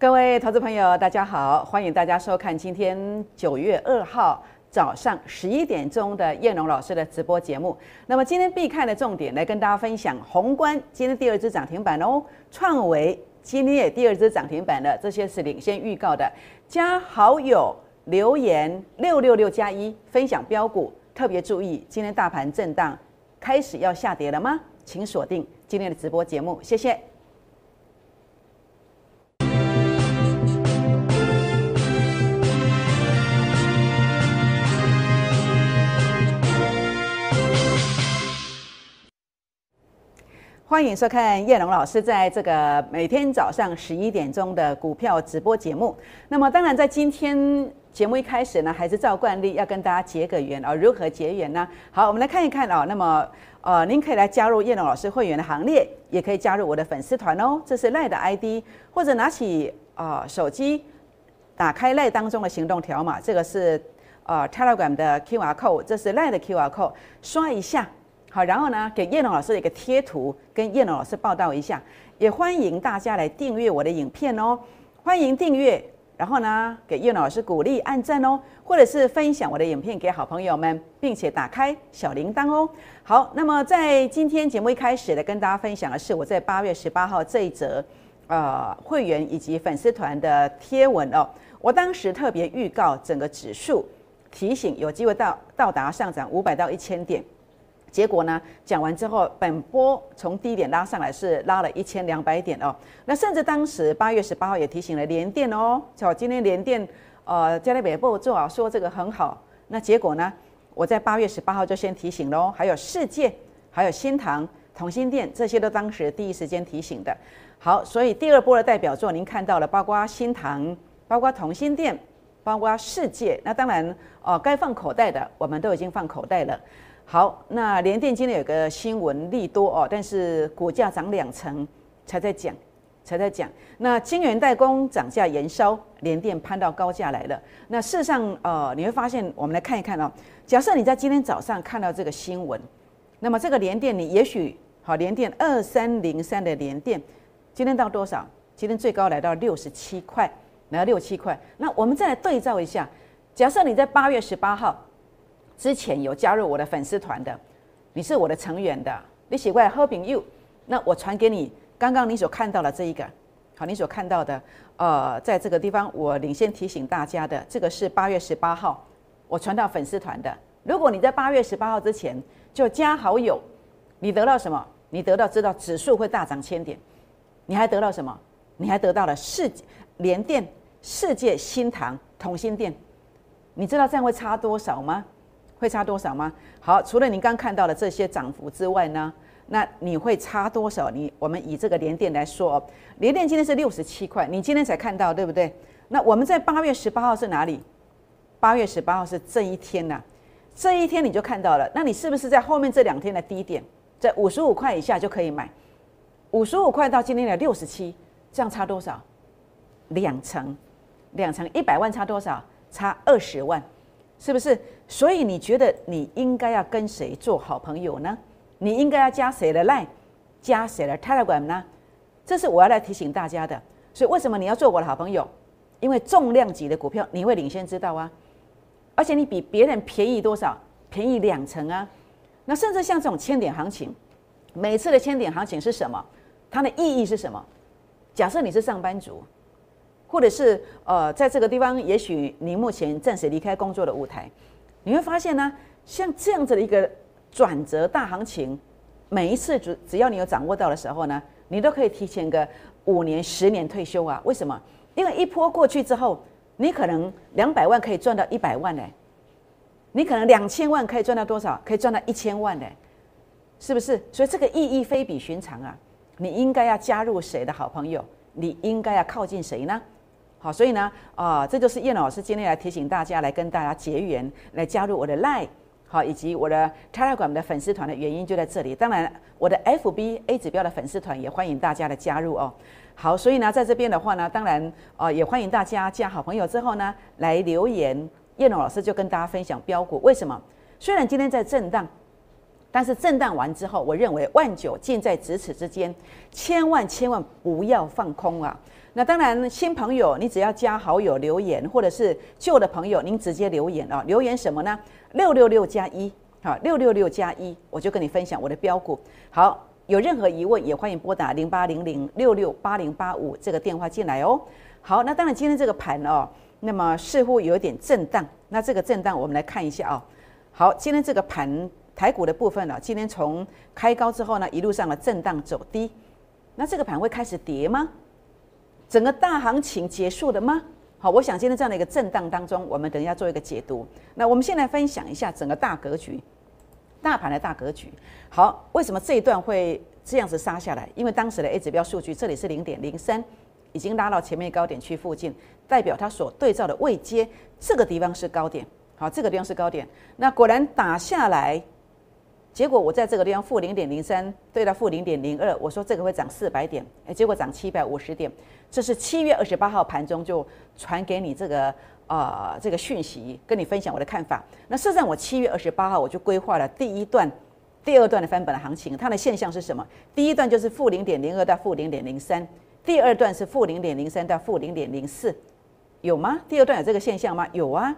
各位投资朋友，大家好，欢迎大家收看今天九月二号早上十一点钟的燕龙老师的直播节目。那么今天必看的重点来跟大家分享，宏观今天第二支涨停板哦，创维今天也第二支涨停板了，这些是领先预告的。加好友留言六六六加一，分享标股，特别注意，今天大盘震荡开始要下跌了吗？请锁定今天的直播节目，谢谢。欢迎收看叶龙老师在这个每天早上十一点钟的股票直播节目。那么，当然在今天节目一开始呢，还是照惯例要跟大家结个缘啊。如何结缘呢？好，我们来看一看啊。那么，呃，您可以来加入叶龙老师会员的行列，也可以加入我的粉丝团哦。这是赖的 ID，或者拿起啊手机，打开赖当中的行动条码，这个是呃 Telegram 的 QR code，这是赖的 QR code，刷一下。好，然后呢，给叶龙老师一个贴图，跟叶龙老师报道一下，也欢迎大家来订阅我的影片哦。欢迎订阅，然后呢，给叶龙老师鼓励、按赞哦，或者是分享我的影片给好朋友们，并且打开小铃铛哦。好，那么在今天节目一开始的跟大家分享的是我在八月十八号这一则呃会员以及粉丝团的贴文哦。我当时特别预告整个指数提醒有机会到到达上涨五百到一千点。结果呢？讲完之后，本波从低点拉上来是拉了一千两百点哦。那甚至当时八月十八号也提醒了联电哦，叫今天联电呃加利北部做啊说这个很好。那结果呢？我在八月十八号就先提醒喽，还有世界，还有新唐、同心电这些都当时第一时间提醒的。好，所以第二波的代表作您看到了，包括新唐，包括同心电，包括世界。那当然哦，该放口袋的我们都已经放口袋了。好，那联电今天有个新闻利多哦，但是股价涨两成才在讲，才在讲。那晶圆代工涨价延烧，联电攀到高价来了。那事实上，呃，你会发现，我们来看一看哦。假设你在今天早上看到这个新闻，那么这个联电，你也许好，联电二三零三的联电，今天到多少？今天最高来到六十七块，来到六七块。那我们再来对照一下，假设你在八月十八号。之前有加入我的粉丝团的，你是我的成员的，你喜欢喝饼 you，那我传给你刚刚你所看到的这一个，好，你所看到的，呃，在这个地方我领先提醒大家的，这个是八月十八号我传到粉丝团的。如果你在八月十八号之前就加好友，你得到什么？你得到知道指数会大涨千点，你还得到什么？你还得到了世联电、世界新塘、同心电，你知道这样会差多少吗？会差多少吗？好，除了你刚看到的这些涨幅之外呢，那你会差多少？你我们以这个联电来说哦，联电今天是六十七块，你今天才看到对不对？那我们在八月十八号是哪里？八月十八号是这一天呐，这一天你就看到了。那你是不是在后面这两天的低点，在五十五块以下就可以买？五十五块到今天的六十七，这样差多少？两成，两成一百万差多少？差二十万。是不是？所以你觉得你应该要跟谁做好朋友呢？你应该要加谁的 Line，加谁的 Telegram 呢？这是我要来提醒大家的。所以为什么你要做我的好朋友？因为重量级的股票你会领先知道啊，而且你比别人便宜多少？便宜两成啊。那甚至像这种千点行情，每次的千点行情是什么？它的意义是什么？假设你是上班族。或者是呃，在这个地方，也许你目前暂时离开工作的舞台，你会发现呢，像这样子的一个转折大行情，每一次只只要你有掌握到的时候呢，你都可以提前个五年、十年退休啊？为什么？因为一波过去之后，你可能两百万可以赚到一百万呢，你可能两千万可以赚到多少？可以赚到一千万呢，是不是？所以这个意义非比寻常啊！你应该要加入谁的好朋友？你应该要靠近谁呢？好，所以呢，啊，这就是叶老师今天来提醒大家，来跟大家结缘，来加入我的 Line，好，以及我的 Telegram 的粉丝团的原因就在这里。当然，我的 FB A 指标的粉丝团也欢迎大家的加入哦。好，所以呢，在这边的话呢，当然，呃，也欢迎大家加好朋友之后呢，来留言，叶龙老师就跟大家分享标股。为什么？虽然今天在震荡，但是震荡完之后，我认为万九近在咫尺之间，千万千万不要放空啊！那当然，新朋友你只要加好友留言，或者是旧的朋友您直接留言啊，留言什么呢？六六六加一，好，六六六加一，我就跟你分享我的标股。好，有任何疑问也欢迎拨打零八零零六六八零八五这个电话进来哦。好，那当然今天这个盘哦，那么似乎有点震荡。那这个震荡我们来看一下啊。好，今天这个盘台股的部分呢，今天从开高之后呢，一路上的震荡走低。那这个盘会开始跌吗？整个大行情结束了吗？好，我想今天这样的一个震荡当中，我们等一下做一个解读。那我们先来分享一下整个大格局，大盘的大格局。好，为什么这一段会这样子杀下来？因为当时的 A 指标数据这里是零点零三，已经拉到前面高点区附近，代表它所对照的位阶这个地方是高点。好，这个地方是高点。那果然打下来。结果我在这个地方负零点零三对到负零点零二，我说这个会涨四百点，哎，结果涨七百五十点。这是七月二十八号盘中就传给你这个呃这个讯息，跟你分享我的看法。那事实上我七月二十八号我就规划了第一段、第二段的翻本的行情，它的现象是什么？第一段就是负零点零二到负零点零三，第二段是负零点零三到负零点零四，有吗？第二段有这个现象吗？有啊，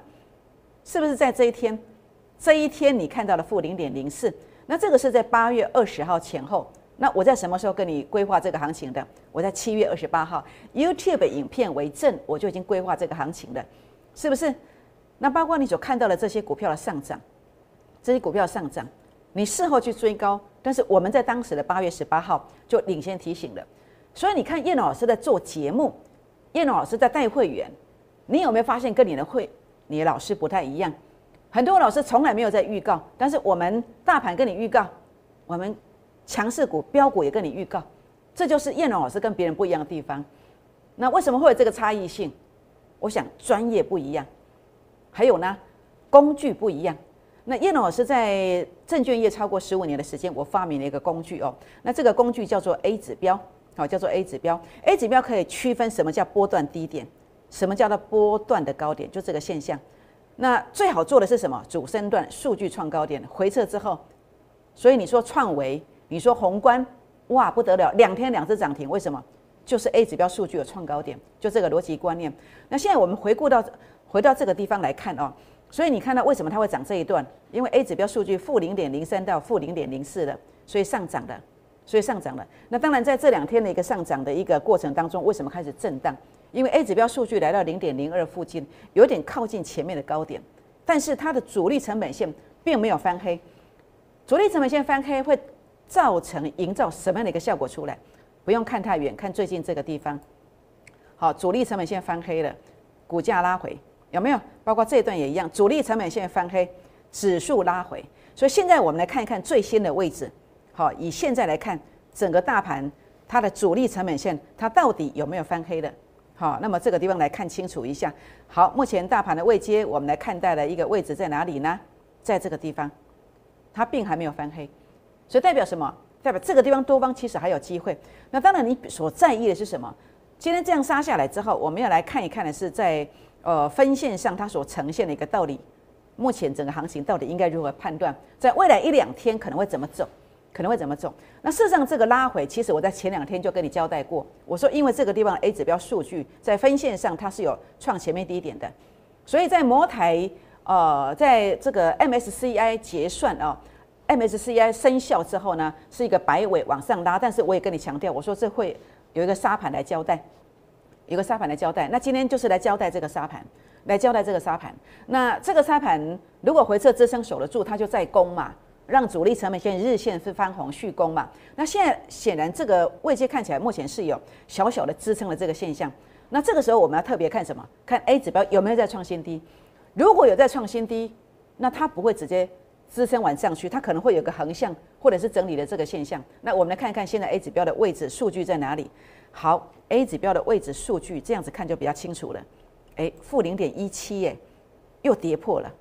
是不是在这一天？这一天你看到了负零点零四，那这个是在八月二十号前后。那我在什么时候跟你规划这个行情的？我在七月二十八号，YouTube 影片为证，我就已经规划这个行情了，是不是？那包括你所看到的这些股票的上涨，这些股票上涨，你事后去追高，但是我们在当时的八月十八号就领先提醒了。所以你看叶老师在做节目，叶老师在带会员，你有没有发现跟你的会、你的老师不太一样？很多老师从来没有在预告，但是我们大盘跟你预告，我们强势股、标股也跟你预告，这就是燕龙老师跟别人不一样的地方。那为什么会有这个差异性？我想专业不一样，还有呢，工具不一样。那燕龙老师在证券业超过十五年的时间，我发明了一个工具哦。那这个工具叫做 A 指标，好，叫做 A 指标。A 指标可以区分什么叫波段低点，什么叫做波段的高点，就这个现象。那最好做的是什么？主升段数据创高点回撤之后，所以你说创维，你说宏观，哇不得了，两天两只涨停，为什么？就是 A 指标数据的创高点，就这个逻辑观念。那现在我们回顾到回到这个地方来看哦，所以你看到为什么它会涨这一段？因为 A 指标数据负零点零三到负零点零四的，所以上涨的，所以上涨了。那当然在这两天的一个上涨的一个过程当中，为什么开始震荡？因为 A 指标数据来到零点零二附近，有点靠近前面的高点，但是它的主力成本线并没有翻黑。主力成本线翻黑会造成营造什么样的一个效果出来？不用看太远，看最近这个地方。好，主力成本线翻黑了，股价拉回，有没有？包括这一段也一样，主力成本线翻黑，指数拉回。所以现在我们来看一看最新的位置。好，以现在来看，整个大盘它的主力成本线它到底有没有翻黑的？好，那么这个地方来看清楚一下。好，目前大盘的位阶，我们来看待的一个位置在哪里呢？在这个地方，它并还没有翻黑，所以代表什么？代表这个地方多方其实还有机会。那当然，你所在意的是什么？今天这样杀下来之后，我们要来看一看的是在呃分线上它所呈现的一个道理。目前整个行情到底应该如何判断？在未来一两天可能会怎么走？可能会怎么走？那事实上，这个拉回，其实我在前两天就跟你交代过，我说因为这个地方 A 指标数据在分线上它是有创前面低点的，所以在摩台呃，在这个 MSCI 结算啊，MSCI 生效之后呢，是一个摆尾往上拉，但是我也跟你强调，我说这会有一个沙盘来交代，有个沙盘来交代。那今天就是来交代这个沙盘，来交代这个沙盘。那这个沙盘如果回撤支撑守得住，它就在攻嘛。让主力成本线日线是翻红续攻嘛？那现在显然这个位阶看起来目前是有小小的支撑的这个现象。那这个时候我们要特别看什么？看 A 指标有没有在创新低？如果有在创新低，那它不会直接支撑往上去，它可能会有个横向或者是整理的这个现象。那我们来看一看现在 A 指标的位置数据在哪里？好，A 指标的位置数据这样子看就比较清楚了。哎，负零点一七诶，又跌破了。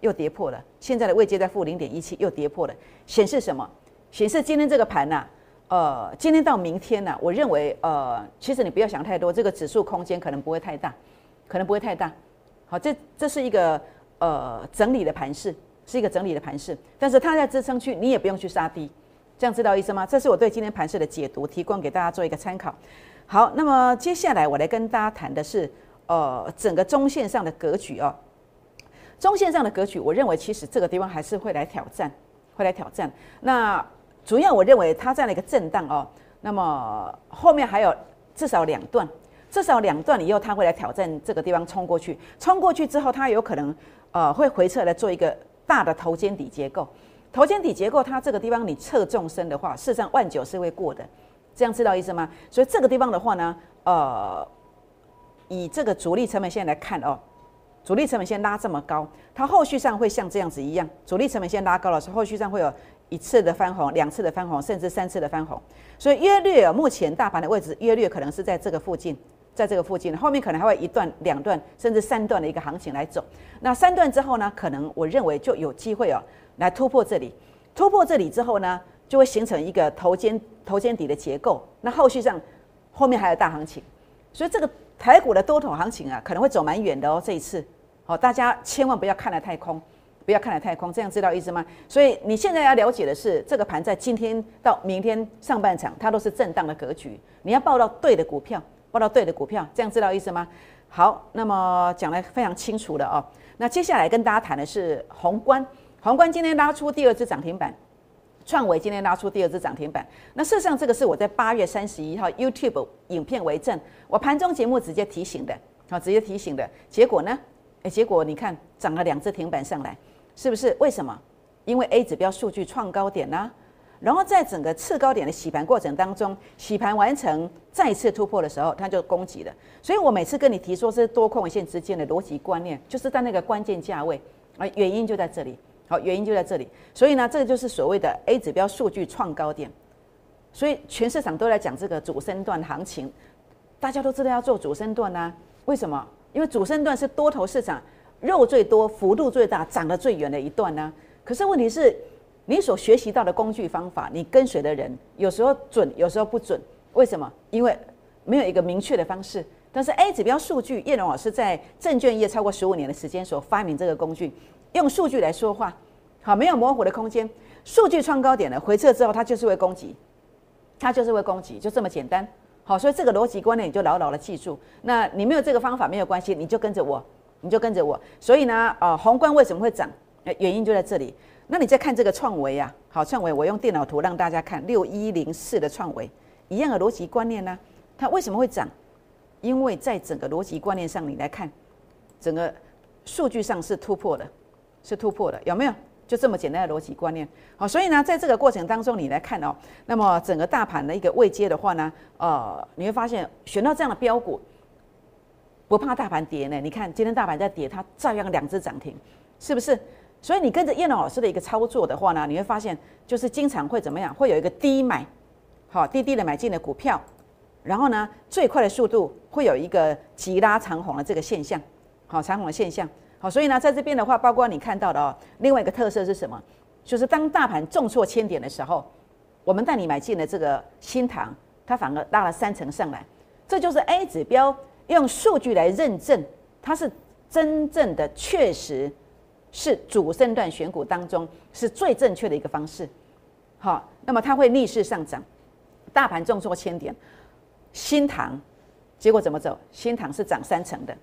又跌破了，现在的位阶在负零点一七，又跌破了，显示什么？显示今天这个盘呐，呃，今天到明天呢，我认为呃，其实你不要想太多，这个指数空间可能不会太大，可能不会太大。好，这这是一个呃整理的盘势，是一个整理的盘势，但是它在支撑区，你也不用去杀低，这样知道意思吗？这是我对今天盘势的解读，提供给大家做一个参考。好，那么接下来我来跟大家谈的是，呃，整个中线上的格局哦。中线上的格局，我认为其实这个地方还是会来挑战，会来挑战。那主要我认为它在了一个震荡哦，那么后面还有至少两段，至少两段以后它会来挑战这个地方冲过去，冲过去之后它有可能呃会回撤来做一个大的头肩底结构。头肩底结构它这个地方你测纵深的话，事实上万九是会过的。这样知道意思吗？所以这个地方的话呢，呃，以这个主力成本线来看哦，主力成本线拉这么高，它后续上会像这样子一样，主力成本线拉高了，是后续上会有一次的翻红，两次的翻红，甚至三次的翻红。所以约略目前大盘的位置约略可能是在这个附近，在这个附近，后面可能还会一段、两段，甚至三段的一个行情来走。那三段之后呢，可能我认为就有机会哦，来突破这里，突破这里之后呢？就会形成一个头肩头肩底的结构，那后续上后面还有大行情，所以这个台股的多头行情啊，可能会走蛮远的哦。这一次，好，大家千万不要看得太空，不要看得太空，这样知道意思吗？所以你现在要了解的是，这个盘在今天到明天上半场，它都是震荡的格局，你要报到对的股票，报到对的股票，这样知道意思吗？好，那么讲得非常清楚了哦。那接下来跟大家谈的是宏观，宏观今天拉出第二只涨停板。创维今天拉出第二只涨停板，那事实上这个是我在八月三十一号 YouTube 影片为证，我盘中节目直接提醒的，好，直接提醒的结果呢？哎，结果你看涨了两只停板上来，是不是？为什么？因为 A 指标数据创高点啦，然后在整个次高点的洗盘过程当中，洗盘完成再次突破的时候，它就攻击了。所以我每次跟你提说是多空线之间的逻辑观念，就是在那个关键价位，啊，原因就在这里。好，原因就在这里，所以呢，这个就是所谓的 A 指标数据创高点，所以全市场都在讲这个主升段行情，大家都知道要做主升段呐，为什么？因为主升段是多头市场肉最多、幅度最大、涨得最远的一段呢。可是问题是，你所学习到的工具方法，你跟随的人有时候准，有时候不准，为什么？因为没有一个明确的方式。但是 A 指标数据，叶龙老师在证券业超过十五年的时间所发明这个工具。用数据来说话，好，没有模糊的空间。数据创高点了，回撤之后它就是会攻击，它就是会攻击，就这么简单。好，所以这个逻辑观念你就牢牢的记住。那你没有这个方法没有关系，你就跟着我，你就跟着我。所以呢，呃，宏观为什么会涨？原因就在这里。那你再看这个创维啊，好，创维我用电脑图让大家看六一零四的创维，一样的逻辑观念呢，它为什么会涨？因为在整个逻辑观念上你来看，整个数据上是突破的。是突破的，有没有？就这么简单的逻辑观念。好，所以呢，在这个过程当中，你来看哦，那么整个大盘的一个位阶的话呢，呃，你会发现选到这样的标股，不怕大盘跌呢。你看今天大盘在跌，它照样两只涨停，是不是？所以你跟着燕龙老师的一个操作的话呢，你会发现就是经常会怎么样？会有一个低买，好低低的买进的股票，然后呢，最快的速度会有一个急拉长红的这个现象，好长红的现象。好，所以呢，在这边的话，包括你看到的哦，另外一个特色是什么？就是当大盘重挫千点的时候，我们带你买进的这个新塘，它反而拉了三成上来。这就是 A 指标用数据来认证，它是真正的确实是主升段选股当中是最正确的一个方式。好，那么它会逆势上涨，大盘重挫千点，新塘结果怎么走？新塘是涨三成的。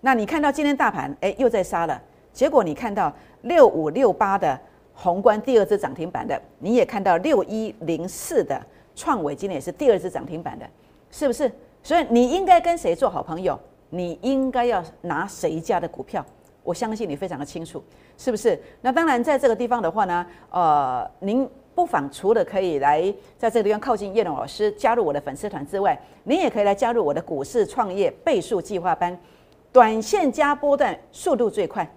那你看到今天大盘哎又在杀了，结果你看到六五六八的宏观第二只涨停板的，你也看到六一零四的创伟今天也是第二只涨停板的，是不是？所以你应该跟谁做好朋友？你应该要拿谁家的股票？我相信你非常的清楚，是不是？那当然在这个地方的话呢，呃，您不妨除了可以来在这个地方靠近叶龙老师，加入我的粉丝团之外，您也可以来加入我的股市创业倍数计划班。短线加波段速度最快，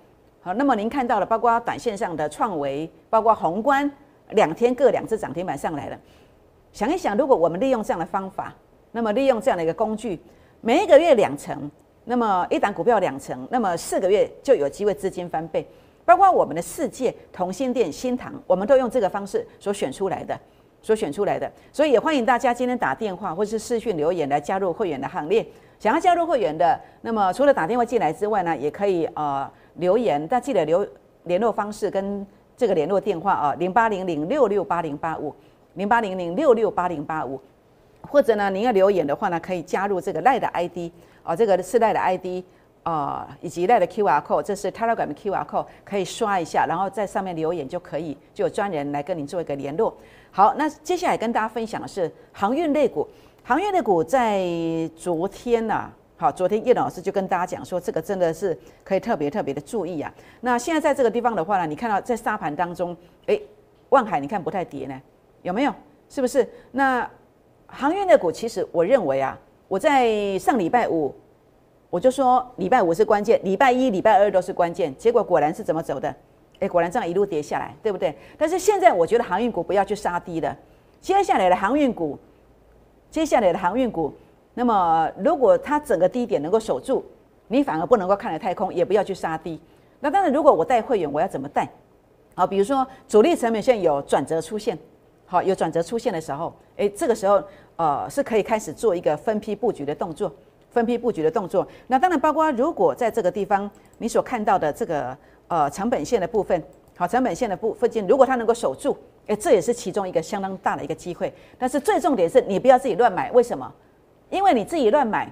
好，那么您看到了，包括短线上的创维，包括宏观，两天各两只涨停板上来了。想一想，如果我们利用这样的方法，那么利用这样的一个工具，每一个月两成，那么一档股票两成，那么四个月就有机会资金翻倍。包括我们的世界同心店、新塘，我们都用这个方式所选出来的，所选出来的。所以也欢迎大家今天打电话或是私讯留言来加入会员的行列。想要加入会员的，那么除了打电话进来之外呢，也可以呃留言，但记得留联络方式跟这个联络电话啊，零八零零六六八零八五，零八零零六六八零八五，或者呢，您要留言的话呢，可以加入这个赖的 ID 啊，这个是赖的 ID 啊，以及赖的 QR code，这是 Telegram 的 QR code，可以刷一下，然后在上面留言就可以，就有专人来跟您做一个联络。好，那接下来跟大家分享的是航运类股，航运类股在昨天呐。好，昨天叶老师就跟大家讲说，这个真的是可以特别特别的注意啊。那现在在这个地方的话呢，你看到在沙盘当中，哎，万海你看不太跌呢，有没有？是不是？那航运的股，其实我认为啊，我在上礼拜五我就说礼拜五是关键，礼拜一、礼拜二都是关键。结果果然是怎么走的？哎，果然这样一路跌下来，对不对？但是现在我觉得航运股不要去杀低了，接下来的航运股，接下来的航运股。那么，如果它整个低点能够守住，你反而不能够看得太空，也不要去杀低。那当然，如果我带会员，我要怎么带？好，比如说主力成本线有转折出现，好，有转折出现的时候，诶，这个时候呃是可以开始做一个分批布局的动作，分批布局的动作。那当然，包括如果在这个地方你所看到的这个呃成本线的部分，好，成本线的部附近，如果它能够守住，诶，这也是其中一个相当大的一个机会。但是最重点是你不要自己乱买，为什么？因为你自己乱买，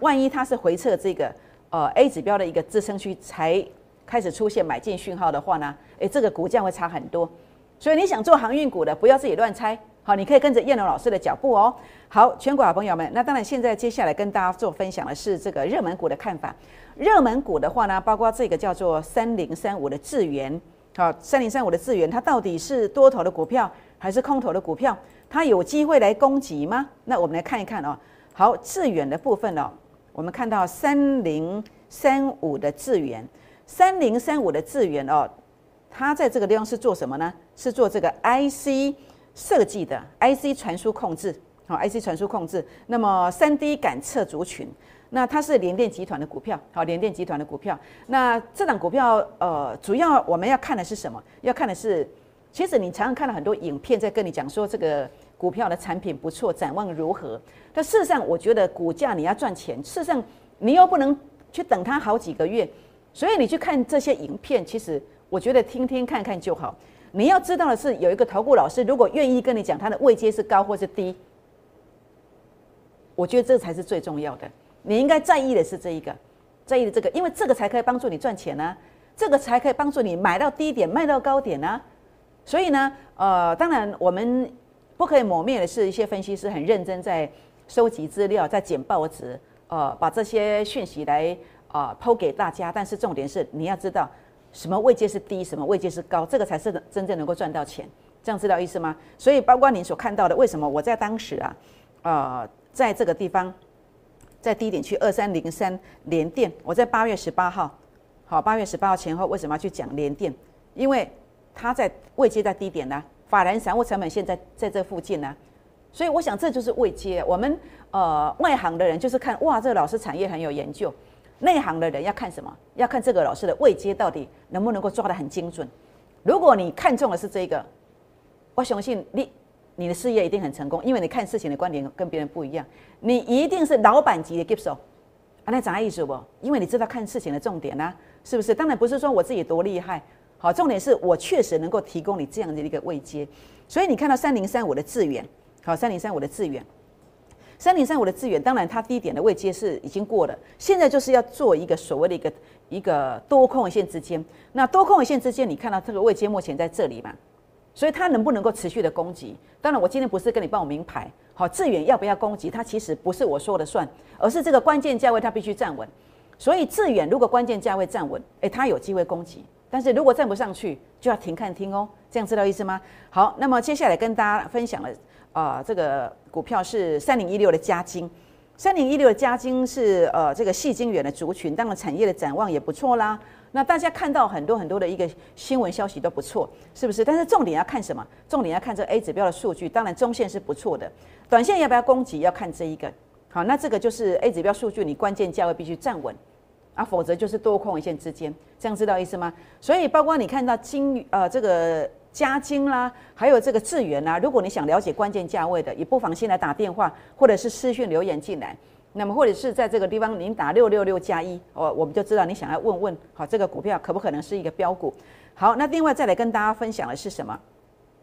万一它是回撤这个呃 A 指标的一个支撑区才开始出现买进讯号的话呢，诶，这个股价会差很多。所以你想做航运股的，不要自己乱猜，好，你可以跟着燕龙老师的脚步哦。好，全国好朋友们，那当然现在接下来跟大家做分享的是这个热门股的看法。热门股的话呢，包括这个叫做三零三五的智源，好，三零三五的智源，它到底是多头的股票还是空头的股票？它有机会来攻击吗？那我们来看一看哦。好，致远的部分哦，我们看到三零三五的致远，三零三五的致远哦，它在这个地方是做什么呢？是做这个 IC 设计的 IC 传输控制，好，IC 传输控制。那么三 D 感测族群，那它是联电集团的股票，好，联电集团的股票。那这档股票呃，主要我们要看的是什么？要看的是，其实你常常看到很多影片在跟你讲说这个。股票的产品不错，展望如何？但事实上，我觉得股价你要赚钱，事实上你又不能去等它好几个月，所以你去看这些影片，其实我觉得听听看看就好。你要知道的是，有一个投顾老师如果愿意跟你讲他的位阶是高或是低，我觉得这才是最重要的。你应该在意的是这一个，在意的这个，因为这个才可以帮助你赚钱呢，这个才可以帮助你买到低点卖到高点呢。所以呢，呃，当然我们。不可以抹灭的是，一些分析师很认真在收集资料，在剪报纸，呃，把这些讯息来啊抛给大家。但是重点是，你要知道什么位阶是低，什么位阶是高，这个才是真正能够赚到钱。这样知道意思吗？所以，包括您所看到的，为什么我在当时啊，呃，在这个地方，在低点去二三零三连电，我在八月十八号，好，八月十八号前后，为什么要去讲连电？因为它在位阶在低点呢。法人散户成本线在在这附近呢，所以我想这就是未接。我们呃外行的人就是看哇，这个老师产业很有研究；内行的人要看什么？要看这个老师的位阶到底能不能够抓得很精准。如果你看中的是这个，我相信你你的事业一定很成功，因为你看事情的观点跟别人不一样。你一定是老板级的 g i f t 啊，那啥意思不？因为你知道看事情的重点呢，是不是？当然不是说我自己多厉害。好，重点是我确实能够提供你这样的一个位阶，所以你看到三零三五的资源，好，三零三五的资源，三零三五的资源，当然它低点的位阶是已经过了，现在就是要做一个所谓的一个一个多空一线之间，那多空一线之间，你看到这个位阶目前在这里嘛，所以它能不能够持续的攻击？当然，我今天不是跟你报名牌，好，致远要不要攻击？它其实不是我说的算，而是这个关键价位它必须站稳，所以致远如果关键价位站稳，诶，它有机会攻击。但是如果站不上去，就要停看听哦，这样知道意思吗？好，那么接下来跟大家分享了啊，这个股票是三零一六的嘉金，三零一六的嘉金是呃这个细晶圆的族群，当然产业的展望也不错啦。那大家看到很多很多的一个新闻消息都不错，是不是？但是重点要看什么？重点要看这 A 指标的数据，当然中线是不错的，短线要不要攻击要看这一个。好，那这个就是 A 指标数据，你关键价位必须站稳。啊，否则就是多空一线之间，这样知道意思吗？所以包括你看到金呃这个加金啦，还有这个智源啦，如果你想了解关键价位的，也不妨先来打电话或者是私讯留言进来。那么或者是在这个地方您打六六六加一，哦，我们就知道你想要问问，好，这个股票可不可能是一个标股？好，那另外再来跟大家分享的是什么？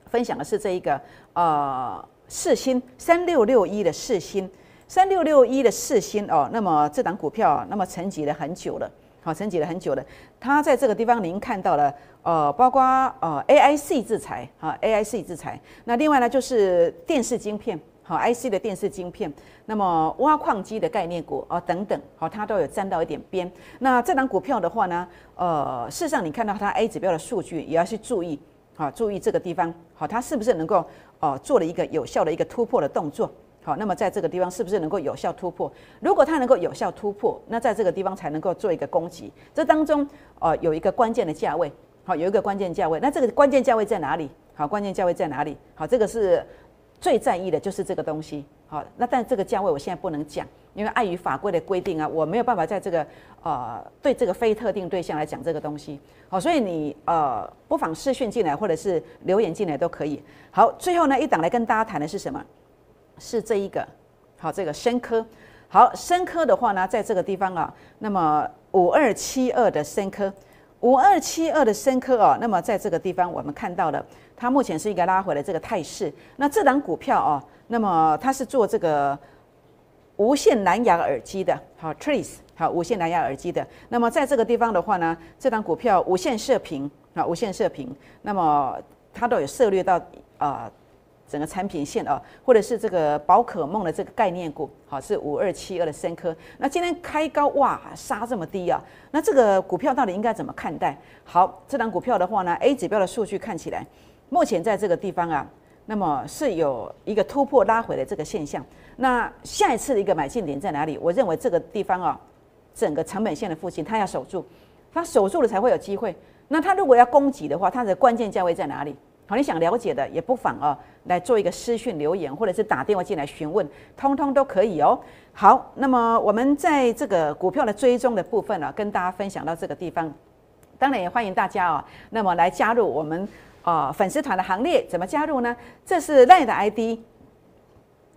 分享的是这一个呃四星三六六一的四星三六六一的四星哦，那么这档股票那么沉寂了很久了，好，沉寂了很久了。它在这个地方您看到了呃，包括呃 AIC 制裁，啊 AIC 制裁。那另外呢就是电视晶片，好 IC 的电视晶片。那么挖矿机的概念股啊等等，好，它都有沾到一点边。那这档股票的话呢，呃，事实上你看到它 A 指标的数据也要去注意。好，注意这个地方，好，它是不是能够哦做了一个有效的一个突破的动作？好，那么在这个地方是不是能够有效突破？如果它能够有效突破，那在这个地方才能够做一个攻击。这当中哦有一个关键的价位，好，有一个关键价位。那这个关键价位在哪里？好，关键价位在哪里？好，这个是最在意的就是这个东西。好，那但这个价位我现在不能讲。因为碍于法规的规定啊，我没有办法在这个呃对这个非特定对象来讲这个东西，好，所以你呃不妨私讯进来或者是留言进来都可以。好，最后呢一档来跟大家谈的是什么？是这一个，好，这个深科。好，深科的话呢，在这个地方啊，那么五二七二的深科，五二七二的深科哦，那么在这个地方我们看到了，它目前是一个拉回的这个态势。那这档股票哦，那么它是做这个。无线蓝牙耳机的，好，Trace，好，无线蓝牙耳机的。那么在这个地方的话呢，这档股票无线射频，啊，无线射频，那么它都有涉猎到啊整个产品线啊，或者是这个宝可梦的这个概念股，好，是五二七二的深科。那今天开高哇，杀这么低啊，那这个股票到底应该怎么看待？好，这张股票的话呢，A 指标的数据看起来，目前在这个地方啊。那么是有一个突破拉回的这个现象。那下一次的一个买进点在哪里？我认为这个地方啊，整个成本线的附近，它要守住，它守住了才会有机会。那它如果要攻击的话，它的关键价位在哪里？好，你想了解的也不妨啊来做一个私讯留言，或者是打电话进来询问，通通都可以哦。好，那么我们在这个股票的追踪的部分呢，跟大家分享到这个地方，当然也欢迎大家哦，那么来加入我们。啊，粉丝团的行列怎么加入呢？这是赖的 ID，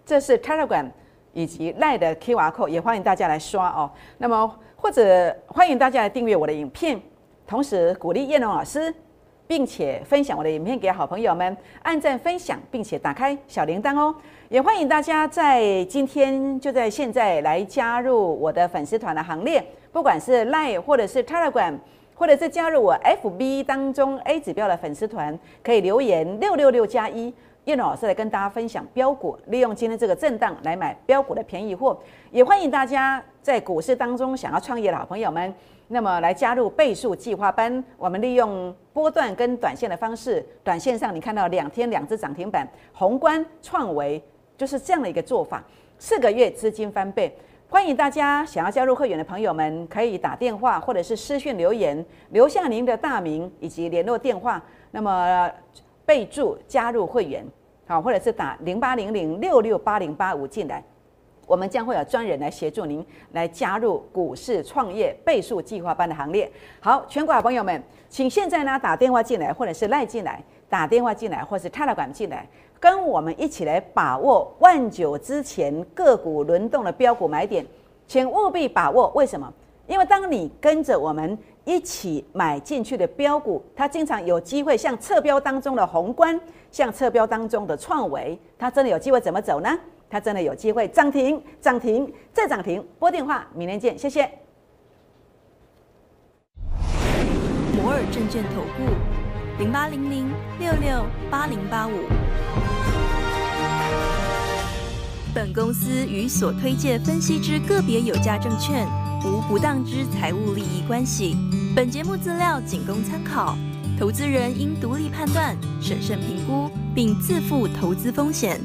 这是 Telegram 以及赖的 QR code，也欢迎大家来刷哦。那么或者欢迎大家来订阅我的影片，同时鼓励叶龙老师，并且分享我的影片给好朋友们，按赞分享，并且打开小铃铛哦。也欢迎大家在今天就在现在来加入我的粉丝团的行列，不管是 Line 或者是 Telegram。或者是加入我 FB 当中 A 指标的粉丝团，可以留言六六六加一，叶老师来跟大家分享标股，利用今天这个震荡来买标股的便宜货。也欢迎大家在股市当中想要创业的好朋友们，那么来加入倍数计划班。我们利用波段跟短线的方式，短线上你看到两天两只涨停板，宏观创维就是这样的一个做法，四个月资金翻倍。欢迎大家想要加入会员的朋友们，可以打电话或者是私讯留言，留下您的大名以及联络电话，那么备注加入会员，好，或者是打零八零零六六八零八五进来，我们将会有专人来协助您来加入股市创业倍数计划班的行列。好，全国好朋友们，请现在呢打电话进来，或者是赖进来，打电话进来，或是泰拉管进来。跟我们一起来把握万九之前个股轮动的标股买点，请务必把握。为什么？因为当你跟着我们一起买进去的标股，它经常有机会像侧标当中的宏观，像侧标当中的创维，它真的有机会怎么走呢？它真的有机会涨停、涨停再涨停。拨电话，明天见，谢谢。摩尔证券投顾零八零零六六八零八五。本公司与所推介分析之个别有价证券无不当之财务利益关系。本节目资料仅供参考，投资人应独立判断、审慎评估，并自负投资风险。